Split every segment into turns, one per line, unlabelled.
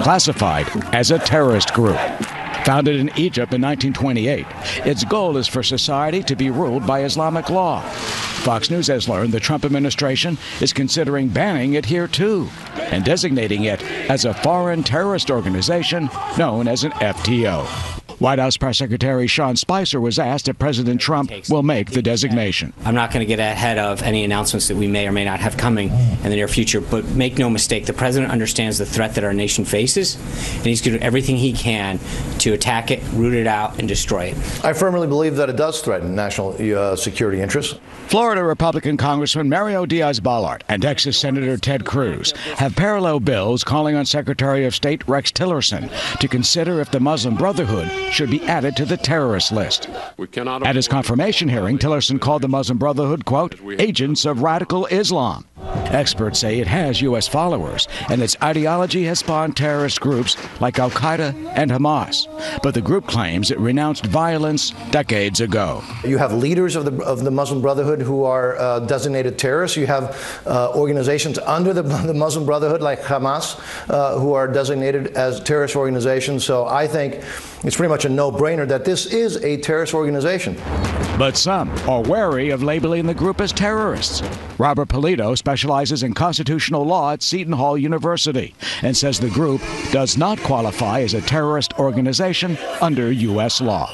classified as a terrorist group. Founded in Egypt in 1928, its goal is for society to be ruled by Islamic law. Fox News has learned the Trump administration is considering banning it here too and designating it as a foreign terrorist organization known as an FTO. White House Press Secretary Sean Spicer was asked if President Trump will make the designation.
I'm not going to get ahead of any announcements that we may or may not have coming in the near future, but make no mistake, the president understands the threat that our nation faces, and he's going to do everything he can to attack it, root it out, and destroy it.
I firmly believe that it does threaten national uh, security interests.
Florida Republican Congressman Mario Diaz Balart and Texas Senator Ted Cruz have parallel bills calling on Secretary of State Rex Tillerson to consider if the Muslim Brotherhood should be added to the terrorist list. At his confirmation hearing, Tillerson called the Muslim Brotherhood, quote, agents of radical Islam. Experts say it has U.S. followers, and its ideology has spawned terrorist groups like Al Qaeda and Hamas. But the group claims it renounced violence decades ago.
You have leaders of the, of the Muslim Brotherhood who are uh, designated terrorists. You have uh, organizations under the, the, Muslim Brotherhood, like Hamas, uh, who are designated as terrorist organizations. So I think it's pretty much a no brainer that this is a terrorist organization.
But some are wary of labeling the group as terrorists. Robert Pallitto specializes in constitutional law at Seton Hall University and says the group does not qualify as a terrorist organization under U.S. law.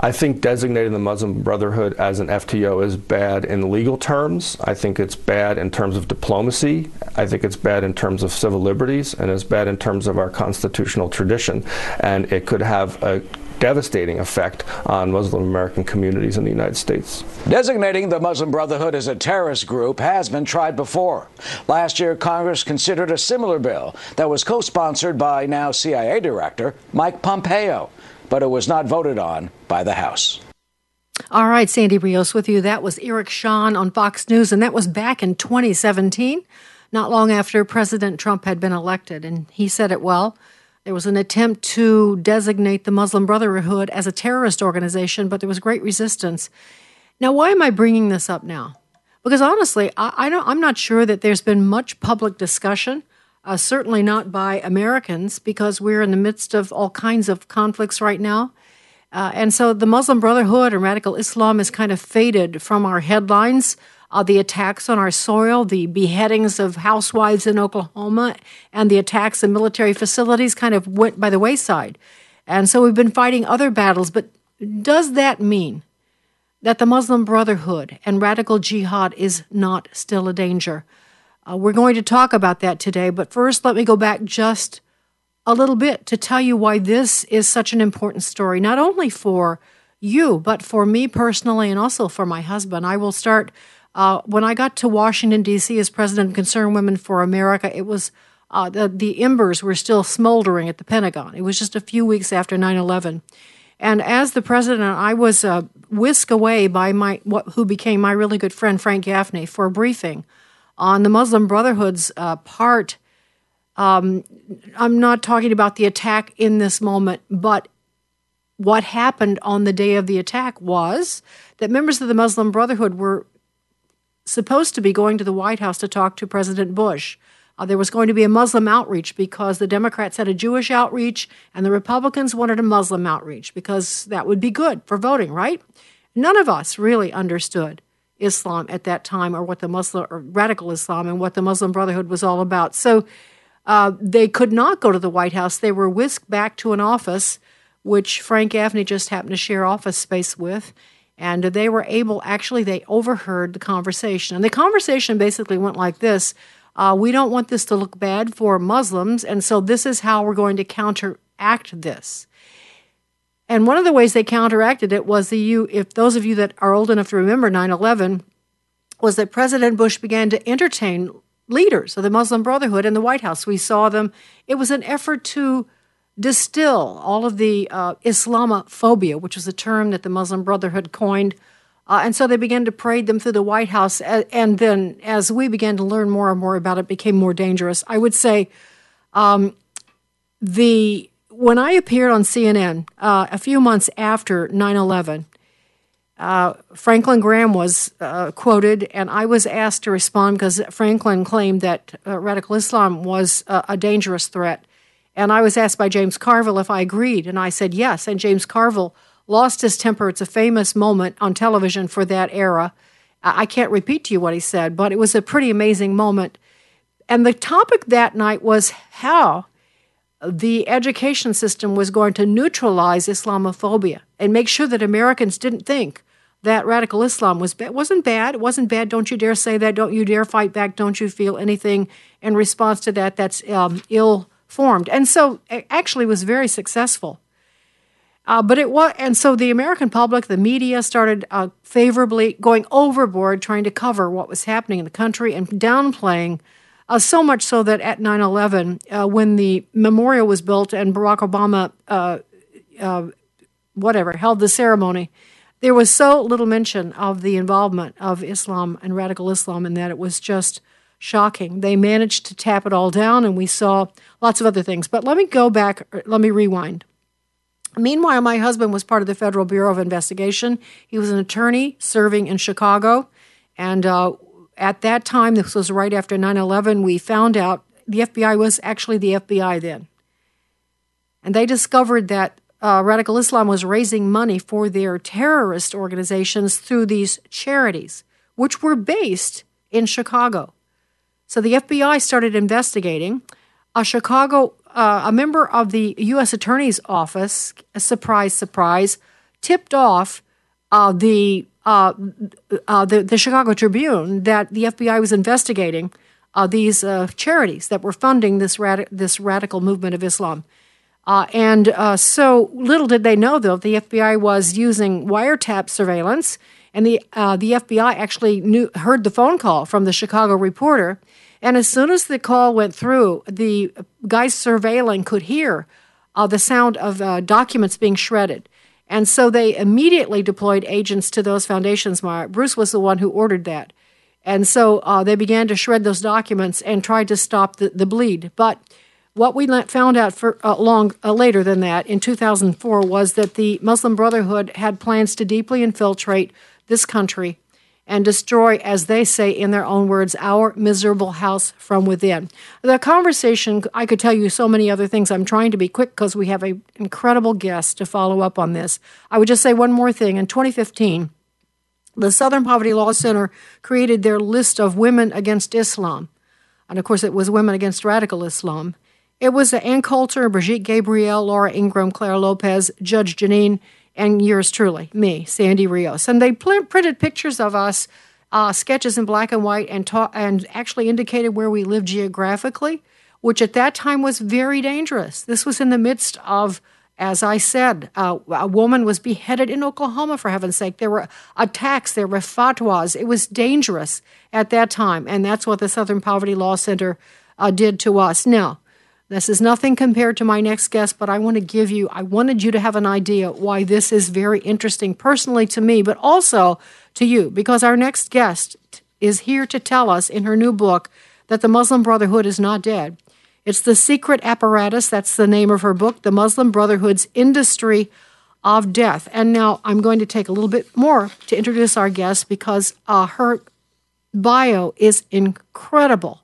I think designating the Muslim Brotherhood as an FTO is bad in legal terms. I think it's bad in terms of diplomacy. I think it's bad in terms of civil liberties, and it's bad in terms of our constitutional tradition. And it could have a devastating effect on Muslim American communities in the United States.
Designating the Muslim Brotherhood as a terrorist group has been tried before. Last year, Congress considered a similar bill that was co sponsored by now CIA Director Mike Pompeo, but it was not voted on by the House.
All right, Sandy Rios with you. That was Eric Shawn on Fox News, and that was back in 2017, not long after President Trump had been elected. And he said it well. There was an attempt to designate the Muslim Brotherhood as a terrorist organization, but there was great resistance. Now, why am I bringing this up now? Because honestly, I, I I'm not sure that there's been much public discussion, uh, certainly not by Americans, because we're in the midst of all kinds of conflicts right now. Uh, and so the Muslim Brotherhood and radical Islam has kind of faded from our headlines uh, the attacks on our soil, the beheadings of housewives in Oklahoma, and the attacks in military facilities kind of went by the wayside. And so we've been fighting other battles. But does that mean that the Muslim Brotherhood and radical jihad is not still a danger? Uh, we're going to talk about that today. But first, let me go back just a little bit to tell you why this is such an important story, not only for you, but for me personally and also for my husband. I will start uh, when I got to Washington, D.C. as president of Concerned Women for America, it was uh, the, the embers were still smoldering at the Pentagon. It was just a few weeks after 9 11. And as the president, I was uh, whisked away by my what, who became my really good friend Frank Gaffney for a briefing on the Muslim Brotherhood's uh, part. Um, I'm not talking about the attack in this moment, but what happened on the day of the attack was that members of the Muslim Brotherhood were supposed to be going to the White House to talk to President Bush. Uh, there was going to be a Muslim outreach because the Democrats had a Jewish outreach and the Republicans wanted a Muslim outreach because that would be good for voting, right? None of us really understood Islam at that time or what the Muslim or radical Islam and what the Muslim Brotherhood was all about. So uh, they could not go to the White House. They were whisked back to an office which Frank Gaffney just happened to share office space with And they were able, actually, they overheard the conversation. And the conversation basically went like this uh, We don't want this to look bad for Muslims, and so this is how we're going to counteract this. And one of the ways they counteracted it was the you if those of you that are old enough to remember 9/11 was that President Bush began to entertain leaders of the Muslim Brotherhood in the White House. We saw them. It was an effort to distill all of the uh, Islamophobia, which was a term that the Muslim Brotherhood coined. Uh, and so they began to parade them through the White House. And then, as we began to learn more and more about it, it became more dangerous. I would say um, the when I appeared on CNN uh, a few months after 9 11, uh, Franklin Graham was uh, quoted, and I was asked to respond because Franklin claimed that uh, radical Islam was a dangerous threat. And I was asked by James Carville if I agreed, and I said yes. And James Carville lost his temper. It's a famous moment on television for that era. I can't repeat to you what he said, but it was a pretty amazing moment. And the topic that night was how the education system was going to neutralize Islamophobia and make sure that Americans didn't think that radical Islam was ba- wasn't bad. It wasn't bad. Don't you dare say that. Don't you dare fight back. Don't you feel anything in response to that that's um, ill formed. And so it actually was very successful. Uh, but it was, and so the American public, the media started uh, favorably going overboard trying to cover what was happening in the country and downplaying. Uh, so much so that at 9 11, uh, when the memorial was built and Barack Obama, uh, uh, whatever, held the ceremony, there was so little mention of the involvement of Islam and radical Islam in that it was just shocking. They managed to tap it all down, and we saw lots of other things. But let me go back, let me rewind. Meanwhile, my husband was part of the Federal Bureau of Investigation. He was an attorney serving in Chicago. And uh, at that time, this was right after 9 11, we found out the FBI was actually the FBI then. And they discovered that uh, radical Islam was raising money for their terrorist organizations through these charities, which were based in Chicago. So the FBI started investigating. A Chicago, uh, a member of the U.S. Attorney's Office, surprise, surprise, tipped off uh, the, uh, uh, the, the Chicago Tribune that the FBI was investigating uh, these uh, charities that were funding this radi- this radical movement of Islam. and so little did they know, though, the FBI was using wiretap surveillance, and the the FBI actually knew heard the phone call from the Chicago reporter and as soon as the call went through, the guys surveilling could hear uh, the sound of uh, documents being shredded. And so they immediately deployed agents to those foundations. Bruce was the one who ordered that. And so uh, they began to shred those documents and tried to stop the, the bleed. But what we found out for uh, long uh, later than that in 2004 was that the Muslim Brotherhood had plans to deeply infiltrate this country and destroy, as they say in their own words, our miserable house from within. The conversation, I could tell you so many other things. I'm trying to be quick because we have an incredible guest to follow up on this. I would just say one more thing. In 2015, the Southern Poverty Law Center created their list of women against Islam. And of course, it was women against radical Islam. It was Ann Coulter, Brigitte Gabriel, Laura Ingraham, Clare Lopez, Judge Jeanine and yours truly, me, Sandy Rios. And they printed pictures of us, uh, sketches in black and white, and, ta- and actually indicated where we lived geographically, which at that time was very dangerous. This was in the midst of, as I said, uh, a woman was beheaded in Oklahoma, for heaven's sake. There were attacks, there were fatwas. It was dangerous at that time. And that's what the Southern Poverty Law Center uh, did to us. Now, this is nothing compared to my next guest, but I want to give you, I wanted you to have an idea why this is very interesting personally to me, but also to you, because our next guest is here to tell us in her new book that the Muslim Brotherhood is not dead. It's The Secret Apparatus, that's the name of her book, The Muslim Brotherhood's Industry of Death. And now I'm going to take a little bit more to introduce our guest because uh, her bio is incredible.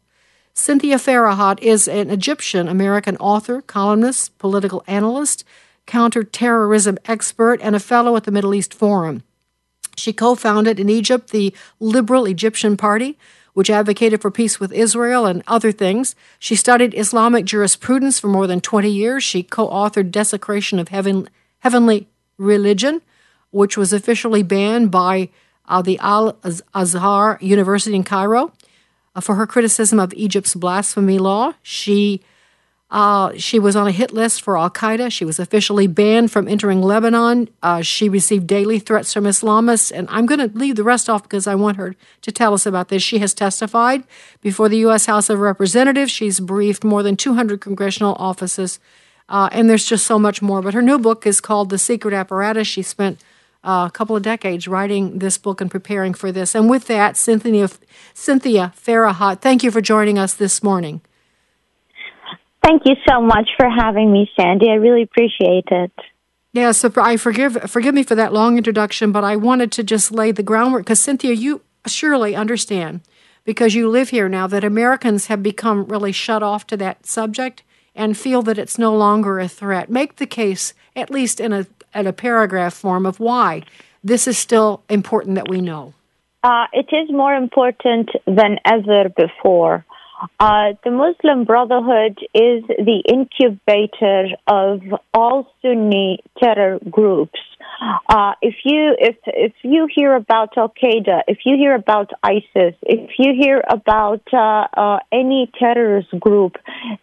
Cynthia Farahat is an Egyptian American author, columnist, political analyst, counterterrorism expert, and a fellow at the Middle East Forum. She co founded in Egypt the Liberal Egyptian Party, which advocated for peace with Israel and other things. She studied Islamic jurisprudence for more than 20 years. She co authored Desecration of Heaven, Heavenly Religion, which was officially banned by uh, the Al Azhar University in Cairo for her criticism of Egypt's blasphemy law. She uh, she was on a hit list for Al Qaeda. She was officially banned from entering Lebanon. Uh, she received daily threats from Islamists. And I'm going to leave the rest off because I want her to tell us about this. She has testified before the U.S. House of Representatives. She's briefed more than 200 congressional offices. Uh, and there's just so much more. But her new book is called The Secret Apparatus. She spent uh, Uh, a couple of decades writing this book and preparing for this. And with that, Cynthia, Cynthia Farahat, thank you for joining us this morning.
Thank you so much for having me, Sandy. I really appreciate it.
Yeah, so I forgive forgive me for that long introduction, but I wanted to just lay the groundwork because Cynthia, you surely understand because you live here now that Americans have become really shut off to that subject and feel that it's no longer a threat. Make the case, at least in a at a paragraph form, of why this is still important that we know.
Uh, it is more important than ever before. Uh, the Muslim Brotherhood is the incubator of all Sunni terror groups. Uh, if you if if you hear about Al Qaeda, if you hear about ISIS, if you hear about uh, uh, any terrorist group,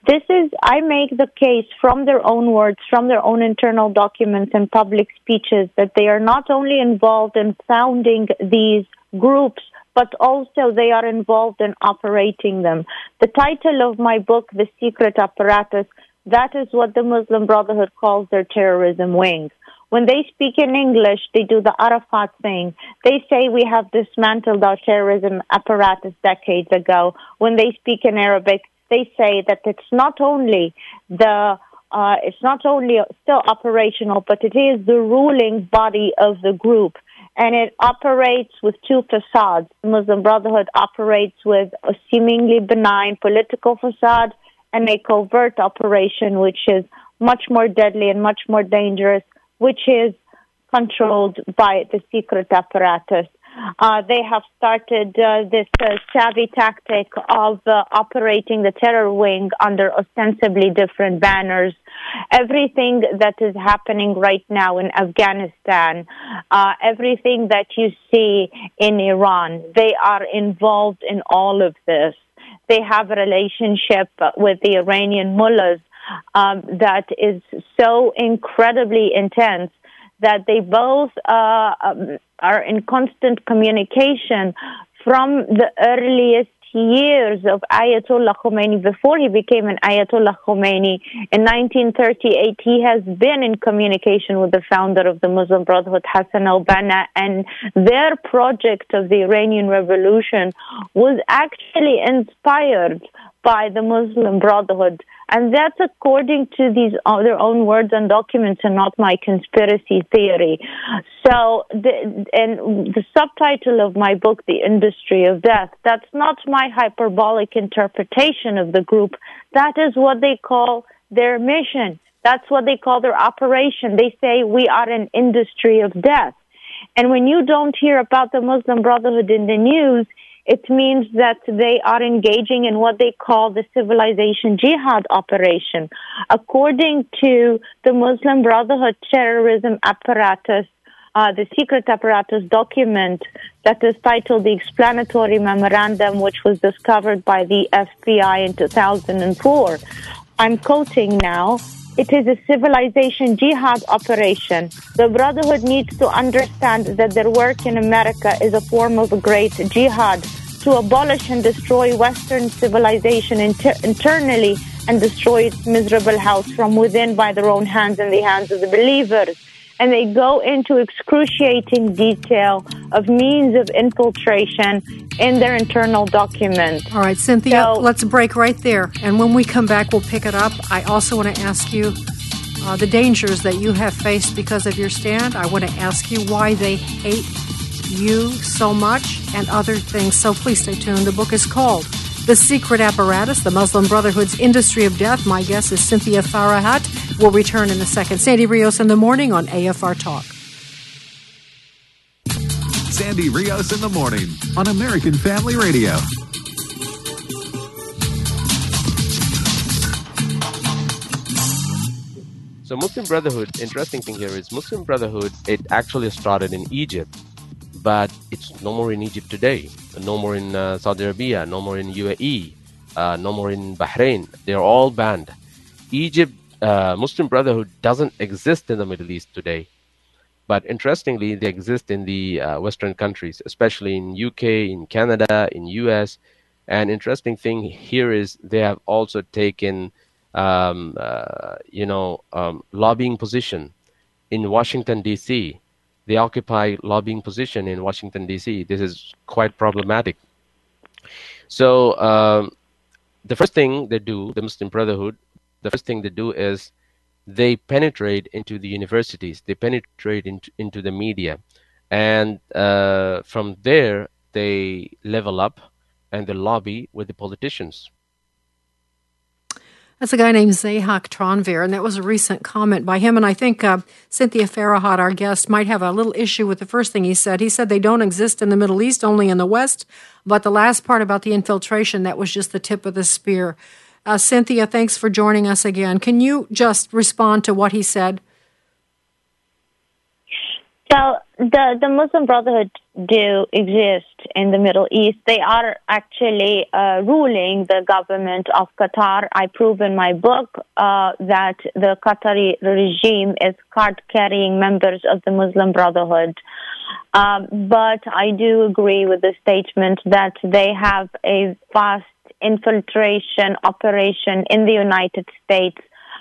this is I make the case from their own words, from their own internal documents and public speeches that they are not only involved in founding these groups but also they are involved in operating them. The title of my book, The Secret Apparatus, that is what the Muslim Brotherhood calls their terrorism wing. When they speak in English, they do the Arafat thing. They say we have dismantled our terrorism apparatus decades ago. When they speak in Arabic, they say that it's not only the uh, it's not only still operational, but it is the ruling body of the group and it operates with two facades. Muslim Brotherhood operates with a seemingly benign political facade and a covert operation, which is much more deadly and much more dangerous, which is controlled by the secret apparatus. Uh, they have started uh, this uh, savvy tactic of uh, operating the terror wing under ostensibly different banners. Everything that is happening right now in Afghanistan, uh, everything that you see in Iran, they are involved in all of this. They have a relationship with the Iranian mullahs um, that is so incredibly intense that they both uh, um, are in constant communication from the earliest years of Ayatollah Khomeini. Before he became an Ayatollah Khomeini in 1938 he has been in communication with the founder of the Muslim Brotherhood Hassan al-Banna and their project of the Iranian revolution was actually inspired by the Muslim Brotherhood and that's according to these their own words and documents and not my conspiracy theory. So, the, and the subtitle of my book, The Industry of Death, that's not my hyperbolic interpretation of the group. That is what they call their mission. That's what they call their operation. They say we are an industry of death. And when you don't hear about the Muslim Brotherhood in the news, it means that they are engaging in what they call the civilization jihad operation. According to the Muslim Brotherhood terrorism apparatus, uh, the secret apparatus document that is titled the explanatory memorandum, which was discovered by the FBI in 2004. I'm quoting now. It is a civilization jihad operation. The Brotherhood needs to understand that their work in America is a form of a great jihad to abolish and destroy Western civilization inter- internally and destroy its miserable house from within by their own hands and the hands of the believers. And they go into excruciating detail of means of infiltration in their internal documents.
All right, Cynthia, so, let's break right there. And when we come back, we'll pick it up. I also want to ask you uh, the dangers that you have faced because of your stand. I want to ask you why they hate you so much and other things. So please stay tuned. The book is called The Secret Apparatus, the Muslim Brotherhood's Industry of Death. My guest is Cynthia Farahat. We'll return in a second. Sandy Rios in the morning on AFR Talk.
Sandy Rios in the morning on American Family Radio.
So Muslim Brotherhood, interesting thing here is Muslim Brotherhood, it actually started in Egypt, but it's no more in Egypt today, no more in uh, Saudi Arabia, no more in UAE, uh, no more in Bahrain. They're all banned. Egypt, uh, Muslim Brotherhood doesn't exist in the Middle East today. But interestingly, they exist in the uh, Western countries, especially in UK, in Canada, in US. And interesting thing here is they have also taken um, uh, you know, um, lobbying position in Washington D.C. They occupy lobbying position in Washington D.C. This is quite problematic. So um, the first thing they do, the Muslim Brotherhood, the first thing they do is they penetrate into the universities, they penetrate into, into the media, and uh, from there they level up and they lobby with the politicians.
That's a guy named Zahack Tanvir, and that was a recent comment by him. And I think uh, Cynthia Farahat, our guest, might have a little issue with the first thing he said. He said they don't exist in the Middle East, only in the West. But the last part about the infiltration, that was just the tip of the spear. Uh, Cynthia, thanks for joining us again. Can you just respond to what he said?
So the the Muslim Brotherhood do exist in the Middle East. They are actually uh, ruling the government of Qatar. I prove in my book uh, that the Qatari regime is card carrying members of the Muslim Brotherhood. Um, but I do agree with the statement that they have a vast infiltration operation in the United States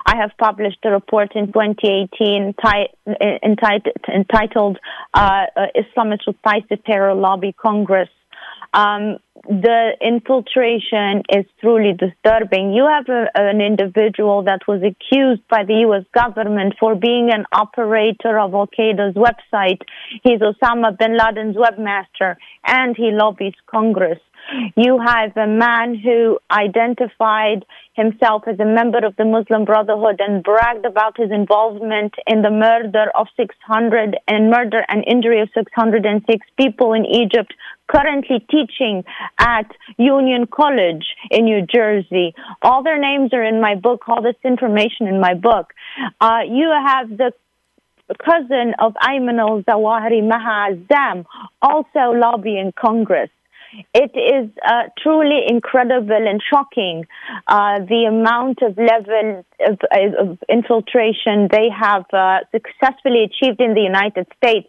I have published a report in 2018 entitled, entitled uh, uh, Ties Terror Lobby Congress. Um, the infiltration is truly disturbing. You have a, an individual that was accused by the U.S. government for being an operator of Al Qaeda's website. He's Osama bin Laden's webmaster, and he lobbies Congress. You have a man who identified himself as a member of the Muslim Brotherhood and bragged about his involvement in the murder of 600 and murder and injury of 606 people in Egypt, currently teaching at Union College in New Jersey. All their names are in my book, all this information in my book. Uh, you have the cousin of Ayman al-Zawahiri, Maha Azzam, also lobbying Congress. It is uh, truly incredible and shocking uh, the amount of level of, of infiltration they have uh, successfully achieved in the United States.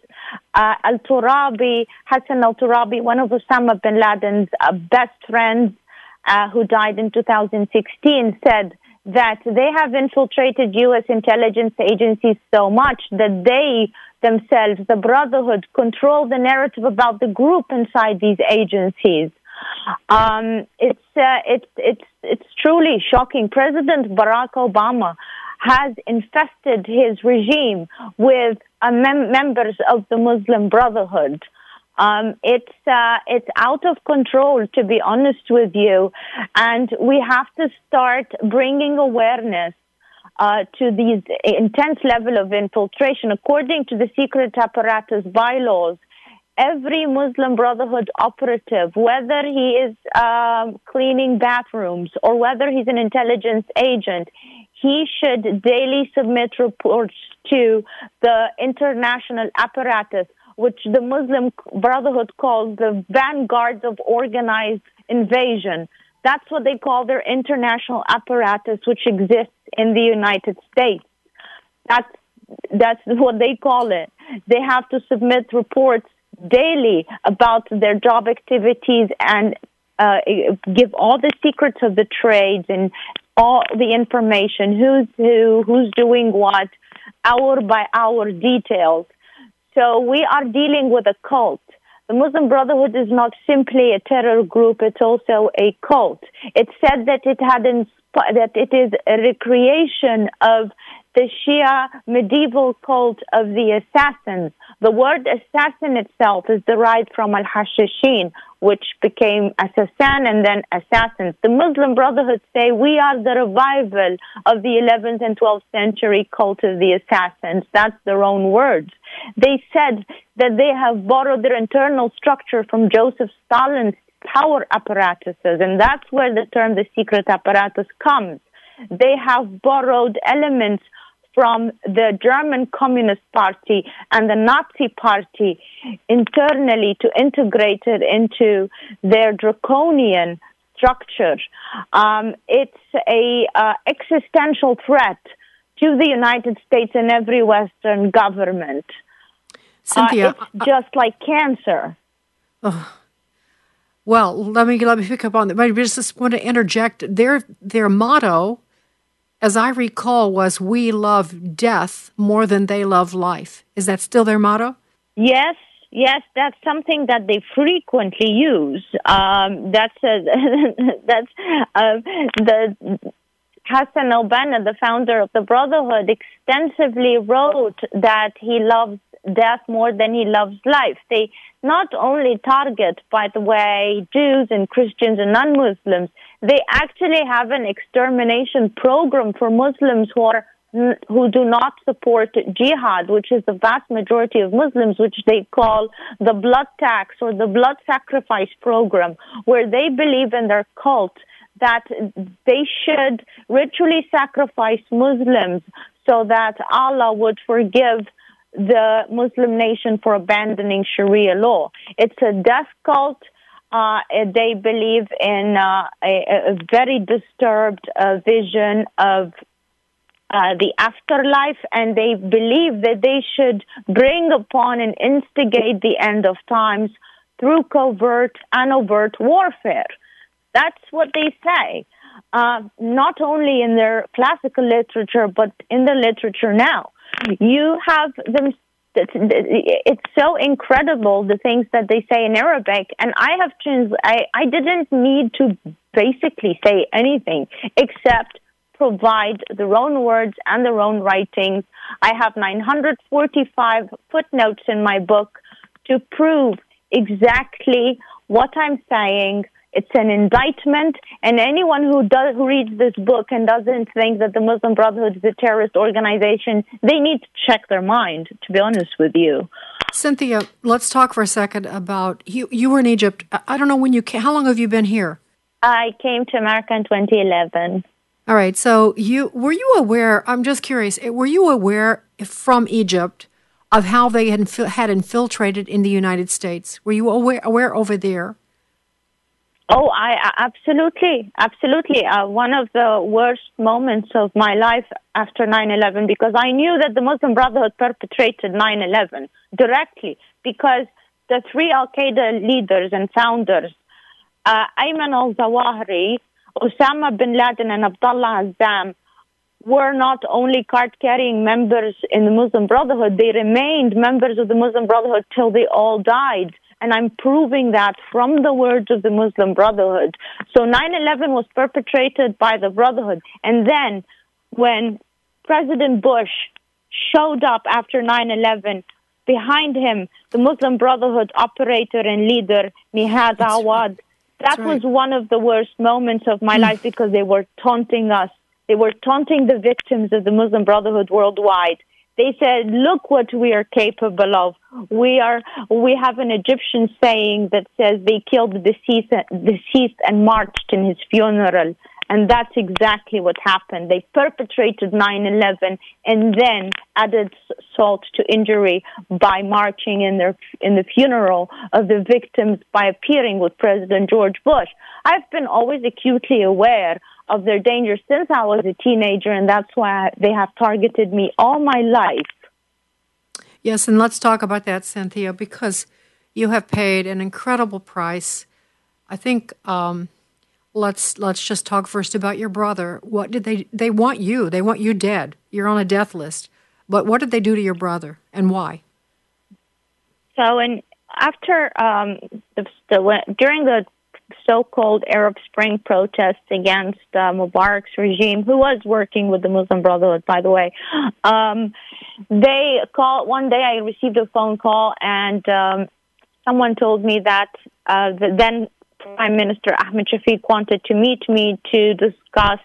Uh, Al Turabi, Hassan Al Turabi, one of Osama bin Laden's uh, best friends, uh, who died in 2016, said that they have infiltrated U.S. intelligence agencies so much that they themselves, the Brotherhood, control the narrative about the group inside these agencies. Um, it's uh, it's it's it's truly shocking. President Barack Obama has infested his regime with uh, mem- members of the Muslim Brotherhood. Um, it's uh, it's out of control, to be honest with you, and we have to start bringing awareness uh, to these intense level of infiltration. According to the secret apparatus bylaws, every Muslim Brotherhood operative, whether he is um, cleaning bathrooms or whether he's an intelligence agent, he should daily submit reports to the international apparatus, which the Muslim Brotherhood calls the vanguards of organized invasion. That's what they call their international apparatus, which exists in the United States. That's that's what they call it. They have to submit reports daily about their job activities and uh, give all the secrets of the trades and all the information who's who, who's doing what, hour by hour details. So we are dealing with a cult. The Muslim Brotherhood is not simply a terror group, it's also a cult. It said that it had insp- that it is a recreation of the Shia medieval cult of the assassins. The word assassin itself is derived from al-Hashishin, which became assassin and then assassins. The Muslim Brotherhood say we are the revival of the 11th and 12th century cult of the assassins. That's their own words. They said that they have borrowed their internal structure from Joseph Stalin's power apparatuses, and that's where the term the secret apparatus comes. They have borrowed elements from the German Communist Party and the Nazi Party internally to integrate it into their draconian structure. Um, it's a uh, existential threat to the United States and every Western government.
Cynthia,
uh, it's just like cancer.
Oh. Well, let me let me pick up on that. But I just want to interject. Their their motto, as I recall, was "We love death more than they love life." Is that still their motto?
Yes, yes, that's something that they frequently use. Um, that's a, that's uh, the Hassan al-Banna, the founder of the Brotherhood, extensively wrote that he loves death more than he loves life. They not only target, by the way, Jews and Christians and non-Muslims, they actually have an extermination program for Muslims who are who do not support jihad, which is the vast majority of Muslims, which they call the blood tax or the blood sacrifice program, where they believe in their cult that they should ritually sacrifice Muslims so that Allah would forgive the Muslim nation for abandoning Sharia law. It's a death cult. Uh, they believe in uh, a, a, very disturbed uh, vision of uh, the afterlife, and they believe that they should bring upon and instigate the end of times through covert and overt warfare. That's what they say, uh, not only in their classical literature, but in the literature now you have them it's so incredible the things that they say in Arabic, and I have trans. I I didn't need to basically say anything except provide their own words and their own writings. I have 945 footnotes in my book to prove exactly what I'm saying, it's an indictment, and anyone who does who reads this book and doesn't think that the Muslim Brotherhood is a terrorist organization, they need to check their mind. To be honest with you,
Cynthia, let's talk for a second about you. You were in Egypt. I don't know when you. Came, how long have you been here?
I came to America in 2011.
All right. So you were you aware? I'm just curious. Eh, were you aware from Egypt of how they had had infiltrated in the United States? Were you aware aware over there?
Oh, I absolutely, absolutely. Uh, one of the worst moments of my life after 9/11 because I knew that the Muslim Brotherhood perpetrated 9/11 directly because the three Al Qaeda leaders and founders, uh, Ayman al-Zawahiri, Osama bin Laden, and Abdullah Azzam, were not only card-carrying members in the Muslim Brotherhood; they remained members of the Muslim Brotherhood till they all died and I'm proving that from the words of the Muslim Brotherhood. So 9/11 was perpetrated by the Brotherhood, and then when President Bush showed up after 9/11, behind him the Muslim Brotherhood operator and leader Nihad Awad. That right. was one of the worst moments of my mm. life because they were taunting us. They were taunting the victims of the Muslim Brotherhood worldwide. They said, "Look what we are capable of. We are. We have an Egyptian saying that says they killed the deceased, deceased and marched in his funeral." And that's exactly what happened. They perpetrated 9/11 and then added salt to injury by marching in their in the funeral of the victims by appearing with President George Bush. I've been always acutely aware of their danger since I was a teenager, and that's why they have targeted me all my life.
Yes, and let's talk about that, Cynthia, because you have paid an incredible price. I think um, let's let's just talk first about your brother. What did they they want you? They want you dead. You're on a death list. But what did they do to your brother, and why?
So, and after um, the, the during the so-called Arab Spring protests against uh, Mubarak's regime, who was working with the Muslim Brotherhood, by the way. Um, they called one day. I received a phone call, and um, someone told me that uh, the then Prime Minister Ahmed Shafiq wanted to meet me to discuss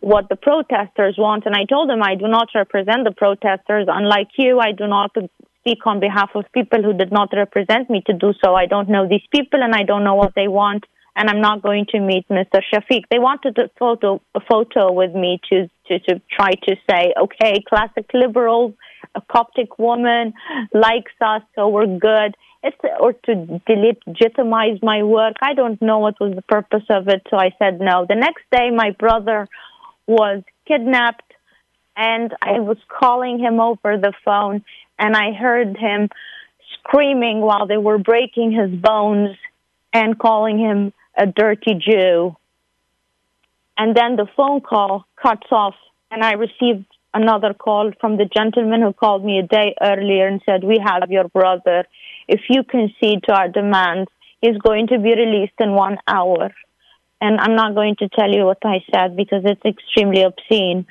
what the protesters want. And I told him I do not represent the protesters. Unlike you, I do not speak on behalf of people who did not represent me to do so. I don't know these people, and I don't know what they want and I'm not going to meet Mr. Shafiq. They wanted a photo, a photo with me to, to, to try to say, okay, classic liberal, a Coptic woman likes us, so we're good. It's, or to delegitimize my work. I don't know what was the purpose of it, so I said no. The next day, my brother was kidnapped, and I was calling him over the phone, and I heard him screaming while they were breaking his bones and calling him a dirty Jew. And then the phone call cuts off, and I received another call from the gentleman who called me a day earlier and said, We have your brother. If you concede to our demands, he's going to be released in one hour. And I'm not going to tell you what I said because it's extremely obscene.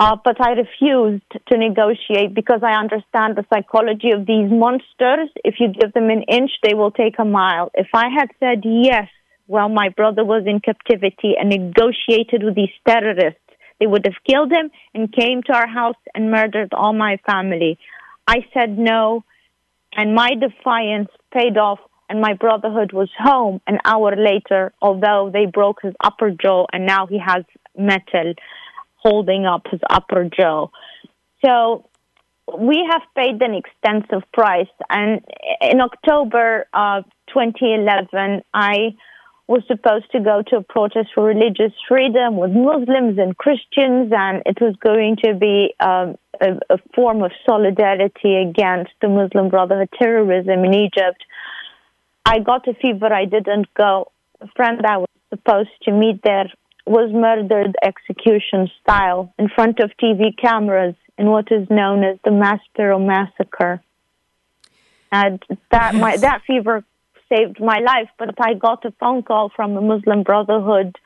Uh, but I refused to negotiate because I understand the psychology of these monsters. If you give them an inch, they will take a mile. If I had said yes while my brother was in captivity and negotiated with these terrorists, they would have killed him and came to our house and murdered all my family. I said no, and my defiance paid off, and my brotherhood was home an hour later, although they broke his upper jaw and now he has metal holding up his upper jaw. So we have paid an extensive price. And in October of 2011, I was supposed to go to a protest for religious freedom with Muslims and Christians, and it was going to be um, a, a form of solidarity against the Muslim Brotherhood terrorism in Egypt. I got a fever. I didn't go. A friend I was supposed to meet there was murdered execution style in front of TV cameras in what is known as the Maspero massacre. And that my that fever saved my life, but I got a phone call from a Muslim Brotherhood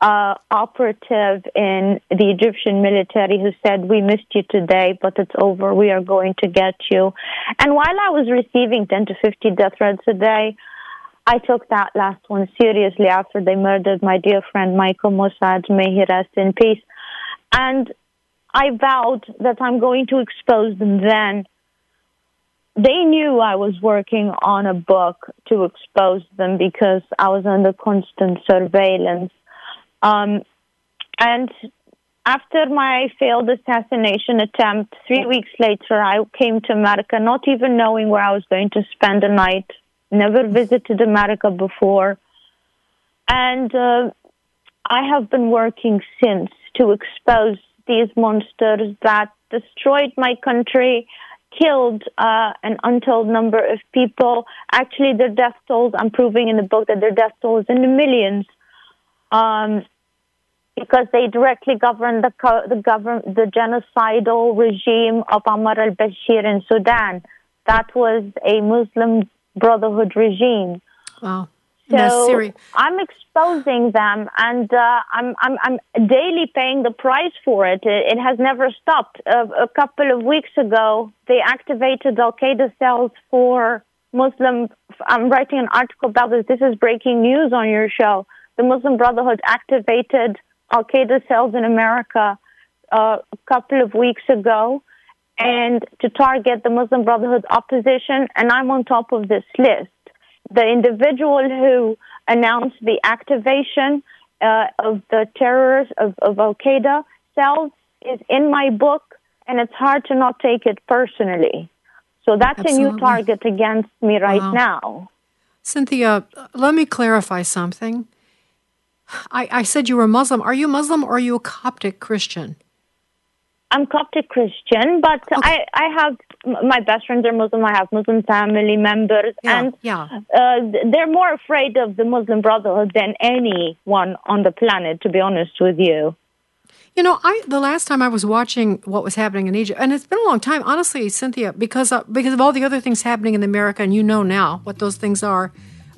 uh, operative in the Egyptian military who said, "We missed you today, but it's over. We are going to get you." And while I was receiving 10 to 50 death threats a day, I took that last one seriously after they murdered my dear friend Michael Mossad. May he rest in peace. And I vowed that I'm going to expose them then. They knew I was working on a book to expose them because I was under constant surveillance. Um, and after my failed assassination attempt, three weeks later, I came to America, not even knowing where I was going to spend the night never visited America before. And uh, I have been working since to expose these monsters that destroyed my country, killed uh, an untold number of people. Actually, their death tolls, I'm proving in the book that their death toll is in the millions. Um, because they directly govern the the govern the genocidal regime of Omar al-Bashir in Sudan. That was a Muslim Brotherhood regime.
Wow.
So I'm exposing them, and uh, I'm, I'm I'm daily paying the price for it. It, it has never stopped. Uh, a couple of weeks ago, they activated Al Qaeda cells for Muslim. I'm writing an article about this. This is breaking news on your show. The Muslim Brotherhood activated Al Qaeda cells in America uh, a couple of weeks ago and to target the Muslim Brotherhood opposition, and I'm on top of this list. The individual who announced the activation uh, of the terrorists of, of Al Qaeda cells is in my book, and it's hard to not take it personally. So that's Absolutely. a new target against me right wow. now.
Cynthia, let me clarify something. I, I said you were Muslim. Are you Muslim or are you a Coptic Christian?
I'm Coptic Christian, but okay. I, I have my best friends are Muslim. I have Muslim family members,
yeah,
and
yeah.
Uh, they're more afraid of the Muslim Brotherhood than anyone on the planet. To be honest with you.
You know, I the last time I was watching what was happening in Egypt, and it's been a long time, honestly, Cynthia, because uh, because of all the other things happening in America, and you know now what those things are.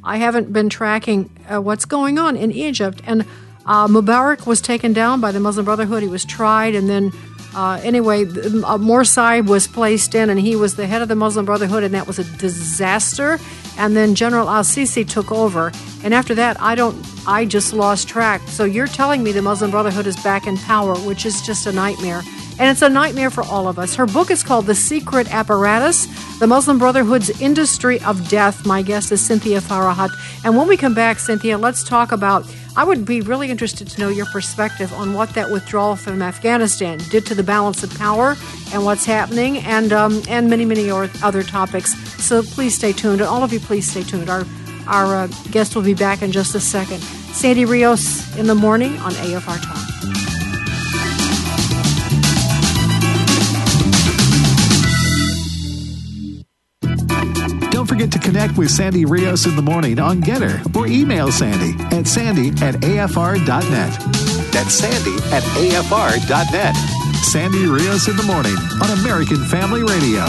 I haven't been tracking uh, what's going on in Egypt, and uh, Mubarak was taken down by the Muslim Brotherhood. He was tried, and then uh, anyway, uh, Morsi was placed in, and he was the head of the Muslim Brotherhood, and that was a disaster. And then General Al Sisi took over, and after that, I don't, I just lost track. So you're telling me the Muslim Brotherhood is back in power, which is just a nightmare. And it's a nightmare for all of us. Her book is called The Secret Apparatus The Muslim Brotherhood's Industry of Death. My guest is Cynthia Farahat. And when we come back, Cynthia, let's talk about. I would be really interested to know your perspective on what that withdrawal from Afghanistan did to the balance of power and what's happening, and um, and many many other topics. So please stay tuned, and all of you, please stay tuned. Our our uh, guest will be back in just a second. Sandy Rios in the morning on AFR Talk.
Forget to connect with Sandy Rios in the morning on GETTR or email Sandy at sandy at afr.net. That's sandy at afr.net. Sandy Rios in the morning on American Family Radio.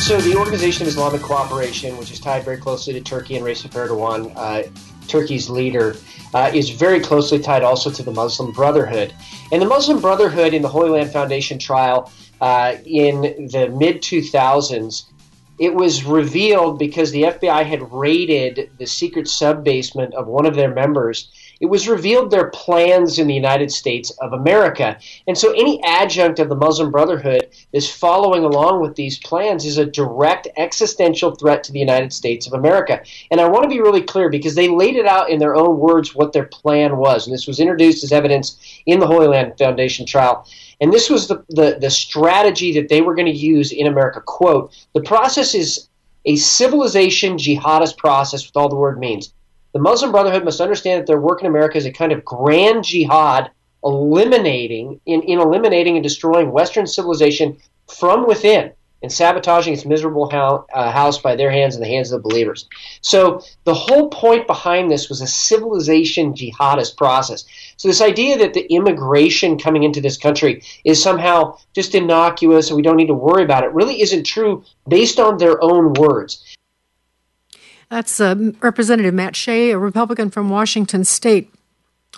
So, the Organization of Islamic Cooperation, which is tied very closely to Turkey and Recep Erdogan, uh, Turkey's leader, uh, is very closely tied also to the Muslim Brotherhood. And the Muslim Brotherhood in the Holy Land Foundation trial uh, in the mid 2000s, it was revealed because the FBI had raided the secret sub basement of one of their members it was revealed their plans in the United States of America. And so any adjunct of the Muslim Brotherhood is following along with these plans is a direct existential threat to the United States of America. And I want to be really clear because they laid it out in their own words what their plan was. And this was introduced as evidence in the Holy Land Foundation trial. And this was the, the, the strategy that they were going to use in America. Quote, the process is a civilization jihadist process with all the word means. The Muslim Brotherhood must understand that their work in America is a kind of grand jihad, eliminating in, in eliminating and destroying Western civilization from within and sabotaging its miserable uh, house by their hands and the hands of the believers. So the whole point behind this was a civilization jihadist process. So this idea that the immigration coming into this country is somehow just innocuous and we don't need to worry about it really isn't true based on their own words.
That's uh, Representative Matt Shea, a Republican from Washington State.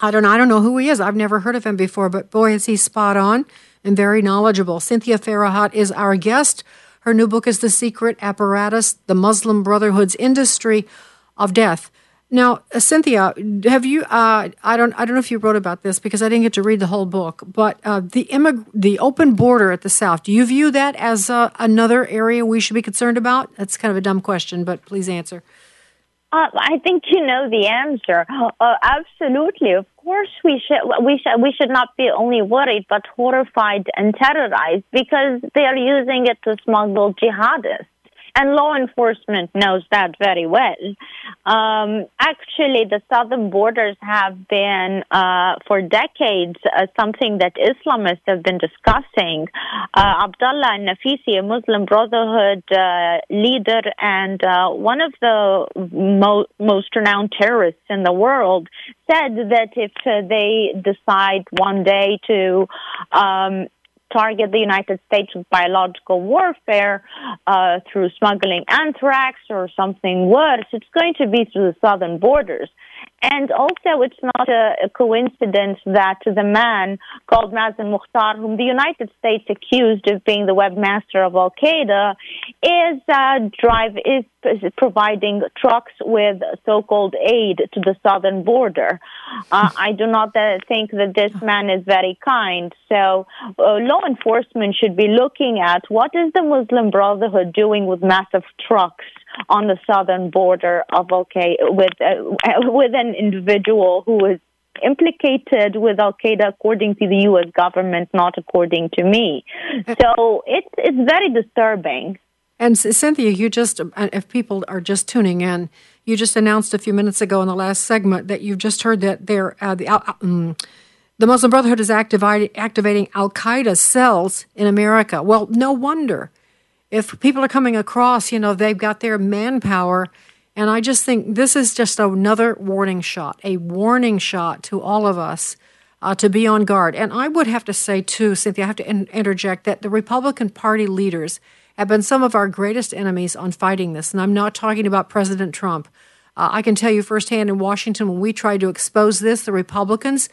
I don't, I don't know who he is. I've never heard of him before, but boy, is he spot on and very knowledgeable. Cynthia Farahat is our guest. Her new book is The Secret Apparatus The Muslim Brotherhood's Industry of Death. Now, uh, Cynthia, have you? Uh, I don't. I don't know if you wrote about this because I didn't get to read the whole book. But uh, the immig- the open border at the south. Do you view that as uh, another area we should be concerned about? That's kind of a dumb question, but please answer.
Uh, I think you know the answer. Uh, absolutely, of course, we should we should we should not be only worried but horrified and terrorized because they are using it to smuggle jihadists and law enforcement knows that very well. Um, actually, the southern borders have been, uh, for decades, uh, something that Islamists have been discussing. Uh, Abdullah Nafisi, a Muslim Brotherhood uh, leader and uh, one of the mo- most renowned terrorists in the world, said that if uh, they decide one day to um, target the United States with biological warfare uh, through smuggling anthrax or something worse, it's going to be through the southern borders. And also, it's not a, a, coincidence that the man called Mazen Mukhtar, whom the United States accused of being the webmaster of Al Qaeda, is uh, drive is providing trucks with so-called aid to the southern border. Uh, I do not uh, think that this man is very kind. So, uh, law enforcement should be looking at what is the Muslim Brotherhood doing with massive trucks on the southern border of Al Qaeda with uh, with an individual who is implicated with Al Qaeda according to the U.S. government, not according to me. So it's it's very disturbing.
And Cynthia, you just uh, if people are just tuning in, you just announced a few minutes ago in the last segment that you've just heard that there uh, the. Uh, um, the Muslim Brotherhood is activating Al Qaeda cells in America. Well, no wonder if people are coming across, you know, they've got their manpower. And I just think this is just another warning shot, a warning shot to all of us uh, to be on guard. And I would have to say, too, Cynthia, I have to in- interject that the Republican Party leaders have been some of our greatest enemies on fighting this. And I'm not talking about President Trump. Uh, I can tell you firsthand in Washington, when we tried to expose this, the Republicans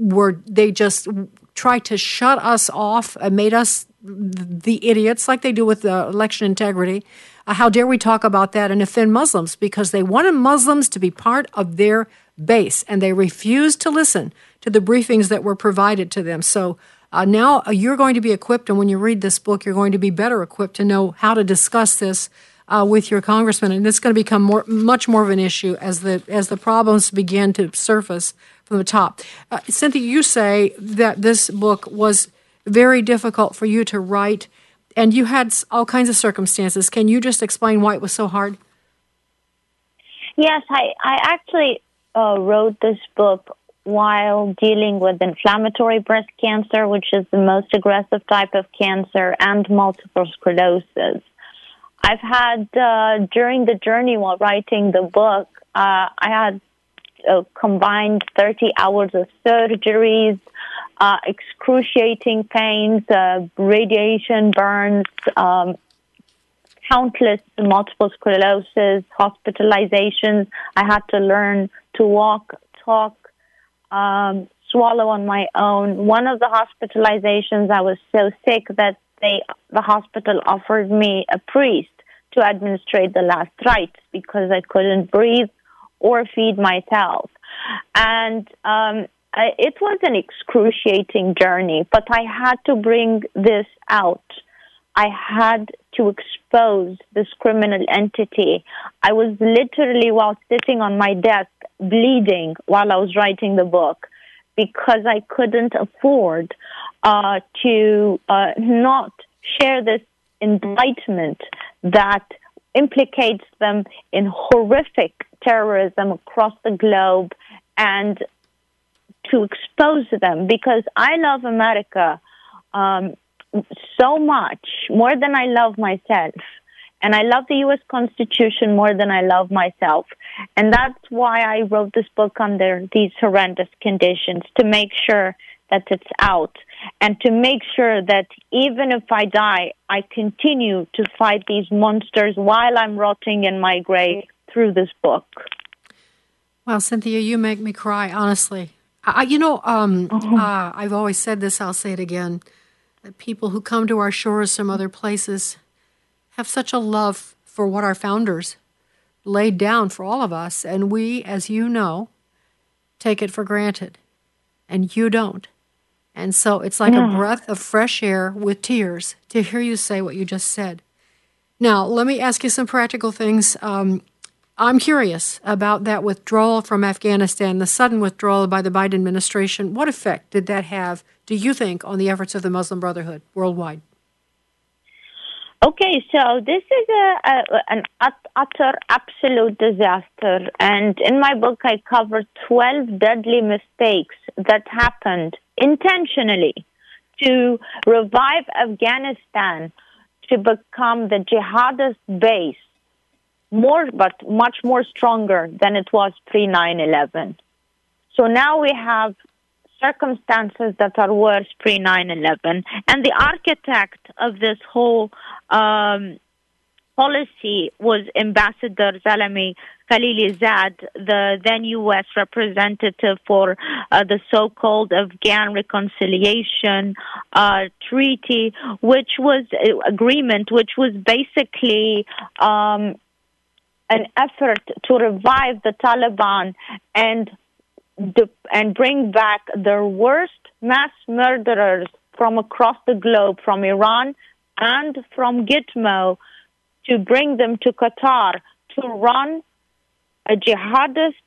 were, they just tried to shut us off and made us the idiots like they do with the election integrity. Uh, how dare we talk about that and offend Muslims because they wanted Muslims to be part of their base and they refused to listen to the briefings that were provided to them. So Uh, now you're going to be equipped, and when you read this book, you're going to be better equipped to know how to discuss this uh, with your congressman, and it's going to become more, much more of an issue as the as the problems begin to surface from the top. Uh, Cynthia, you say that this book was very difficult for you to write, and you had all kinds of circumstances. Can you just explain why it was so hard?
Yes, I, I actually uh, wrote this book while dealing with inflammatory breast cancer, which is the most aggressive type of cancer, and multiple sclerosis. I've had, uh, during the journey while writing the book, uh, I had uh, combined 30 hours of surgeries, uh, excruciating pains, uh, radiation burns, um, countless multiple sclerosis, hospitalizations. I had to learn to walk, talk, um, swallow on my own. One of the hospitalizations, I was so sick that they, the hospital offered me a priest to administrate the last rites because I couldn't breathe or feed myself. And um, It was an excruciating journey, but I had to bring this out. I had to expose this criminal entity. I was literally, while sitting on my desk, bleeding while I was writing the book because I couldn't afford uh, to uh, not share this indictment that implicates them in horrific terrorism across the globe and to expose them because I love America um, so much more than I love myself. And I love the U.S. Constitution more than I love myself. And that's why I wrote this book under these horrendous conditions to make sure that it's out and to make sure that even if I die, I continue to fight these monsters while I'm rotting in my grave through this book.
Well, Cynthia, you make me cry, honestly. I, you know, um,
uh-huh.
uh, I've always said this, I'll say it again. That people who come to our shores from other places have such a love for what our founders laid down for all of us, and we, as you know, take it for granted, and you don't. And so it's like
Yeah.
a breath of fresh air with tears to hear you say what you just said. Now, let me ask you some practical things. Um, I'm curious about that withdrawal from Afghanistan, the sudden withdrawal by the Biden administration. What effect did that have, do you think, on the efforts of the Muslim Brotherhood worldwide?
Okay, so this is a, a an utter absolute disaster, and in my book I cover twelve deadly mistakes that happened intentionally to revive Afghanistan to become the jihadist base, more but much more stronger than it was pre 9/11. So now we have circumstances that are worse pre 9 11. And the architect of this whole um, policy was Ambassador Zalmay Khalilzad, the then U.S. representative for uh, the so called Afghan Reconciliation uh, Treaty, which was uh, agreement, which was basically. Um, an effort to revive the Taliban and and bring back their worst mass murderers from across the globe, from Iran and from Gitmo, to bring them to Qatar to run a jihadist,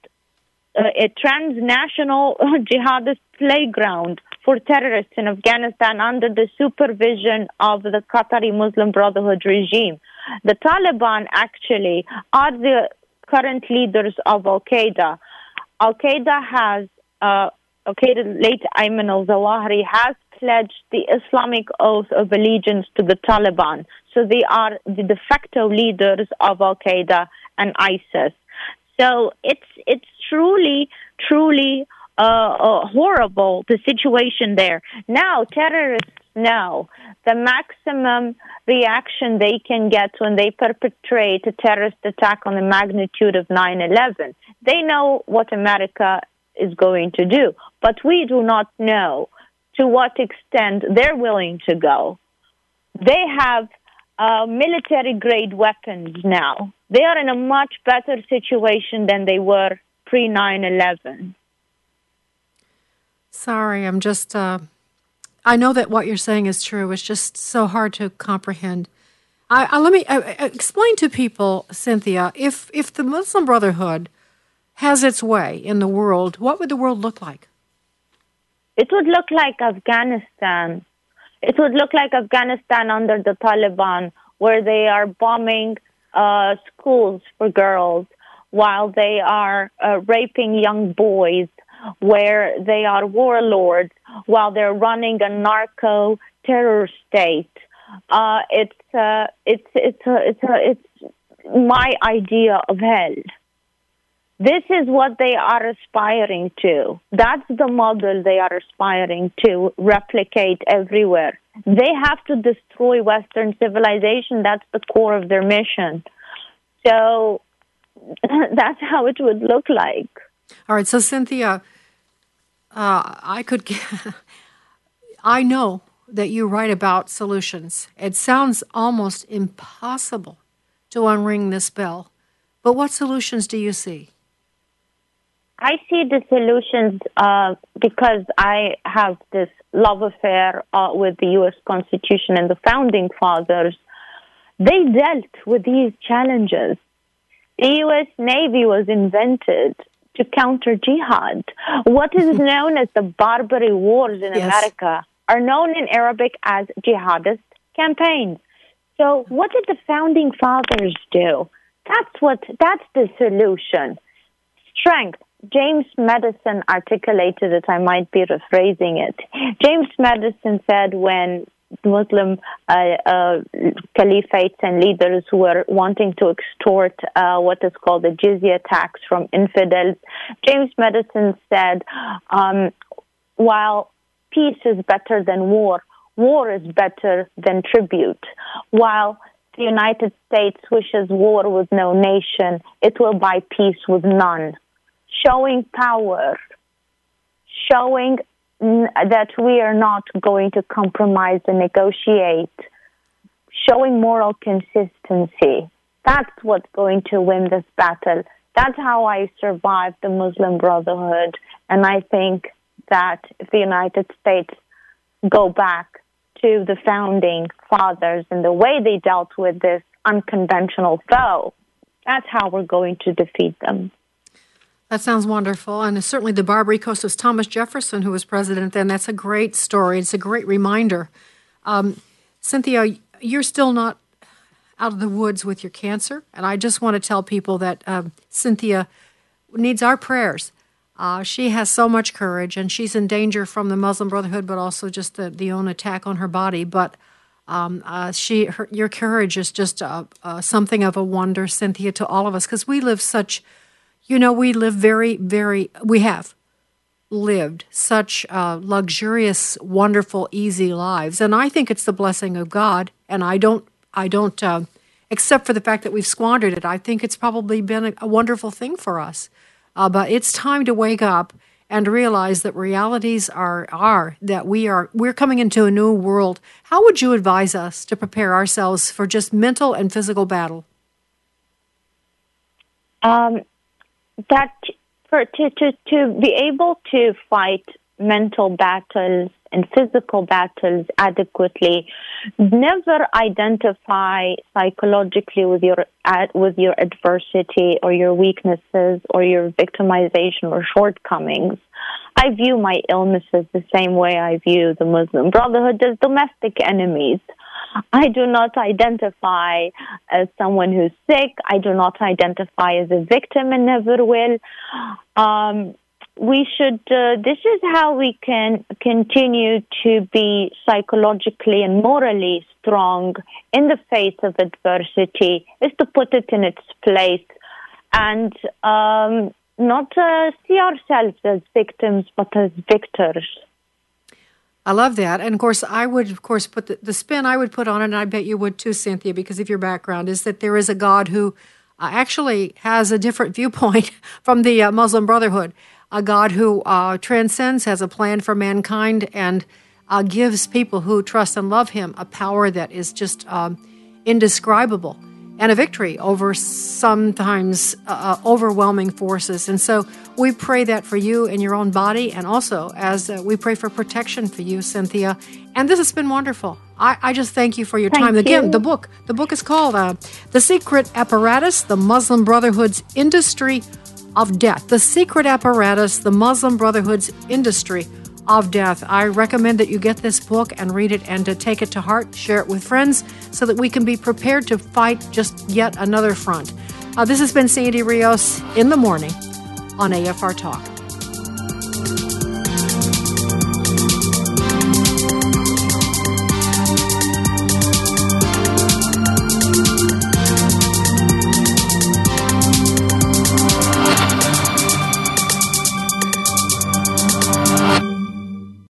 uh, a transnational jihadist playground for terrorists in Afghanistan under the supervision of the Qatari Muslim Brotherhood regime. The Taliban actually are the current leaders of Al Qaeda. Al Qaeda has, uh, Al Qaeda late Ayman al Zawahiri has pledged the Islamic oath of allegiance to the Taliban. So they are the de facto leaders of Al Qaeda and ISIS. So it's it's truly truly uh, uh, horrible the situation there. Now terrorists know the maximum reaction they can get when they perpetrate a terrorist attack on the magnitude of 9/11. They know what America is going to do, but we do not know to what extent they're willing to go. They have uh, military grade weapons now. They are in a much better situation than they were pre 9 11.
Sorry, I'm just. Uh, I know that what you're saying is true. It's just so hard to comprehend. I, I, let me I, explain to people, Cynthia, if if the Muslim Brotherhood has its way in the world, what would the world look like?
It would look like Afghanistan. It would look like Afghanistan under the Taliban, where they are bombing uh, schools for girls while they are uh, raping young boys, where they are warlords while they're running a narco terror state. Uh, it's uh, it's it's a, it's a, it's my idea of hell. This is what they are aspiring to. That's the model they are aspiring to replicate everywhere. They have to destroy Western civilization. That's the core of their mission. So that's how it would look like.
All right. So, Cynthia, uh, I could, I know that you write about solutions. It sounds almost impossible to unring this bell. But what solutions do you see?
I see the solutions uh, because I have this love affair uh, with the U.S. Constitution and the founding fathers. They dealt with these challenges. The U.S. Navy was invented to counter jihad. What is mm-hmm. known as the Barbary Wars in yes. America are known in Arabic as jihadist campaigns. So, what did the founding fathers do? That's what. That's the solution. Strength. James Madison articulated it. I might be rephrasing it. James Madison said when Muslim uh, uh, caliphates and leaders who were wanting to extort uh, what is called the jizya tax from infidels. James Madison said, um, while peace is better than war, war is better than tribute. While the United States wishes war with no nation, it will buy peace with none. Showing power, showing that we are not going to compromise and negotiate, showing moral consistency. That's what's going to win this battle. That's how I survived the Muslim Brotherhood. And I think that if the United States go back to the founding fathers and the way they dealt with this unconventional foe, that's how we're going to defeat them.
That sounds wonderful. And certainly the Barbary Coast was Thomas Jefferson who was president then. That's a great story. It's a great reminder. Um, Cynthia, you're still not out of the woods with your cancer. And I just want to tell people that um, Cynthia needs our prayers. Uh, she has so much courage, and she's in danger from the Muslim Brotherhood, but also just the, the own attack on her body. But um, uh, she, her, your courage is just uh, uh something of a wonder, Cynthia, to all of us, because we live such – you know, we live very, very, we have lived such uh, luxurious, wonderful, easy lives. And I think it's the blessing of God. And I don't, I don't, uh, except for the fact that we've squandered it, I think it's probably been a, a wonderful thing for us. Uh, but it's time to wake up and realize that realities are are that we are we're coming into a new world. How would you advise us to prepare ourselves for just mental and physical battle?
Um, that for to, to, to be able to fight mental battles and physical battles adequately, never identify psychologically with your with your adversity or your weaknesses or your victimization or shortcomings. I view my illnesses the same way I view the Muslim Brotherhood as domestic enemies. I do not identify as someone who's sick. I do not identify as a victim and never will. Um, we should, uh, this is how we can continue to be psychologically and morally strong in the face of adversity, is to put it in its place and um, not uh, see ourselves as victims, but as victors.
I love that. And of course, I would, of course, put the, the, spin I would put on it, and I bet you would too, Cynthia, because of your background, is that there is a God who uh, actually has a different viewpoint from the uh, Muslim Brotherhood. A God who uh, transcends, has a plan for mankind, and uh, gives people who trust and love Him a power that is just um, indescribable. And a victory over sometimes uh, overwhelming forces. And so we pray that for you in your own body, and also as uh, we pray for protection for you, Cynthia. And this has been wonderful. I, I just thank you for your
Thank
time. Again,
you.
the book. The book is called uh, "The Secret Apparatus: The Muslim Brotherhood's Industry of Death." The Secret Apparatus: The Muslim Brotherhood's Industry of Death. I recommend that you get this book and read it, and to take it to heart, share it with friends, so that we can be prepared to fight just yet another front. Uh, this has been Sandy Rios in the morning on AFR Talk.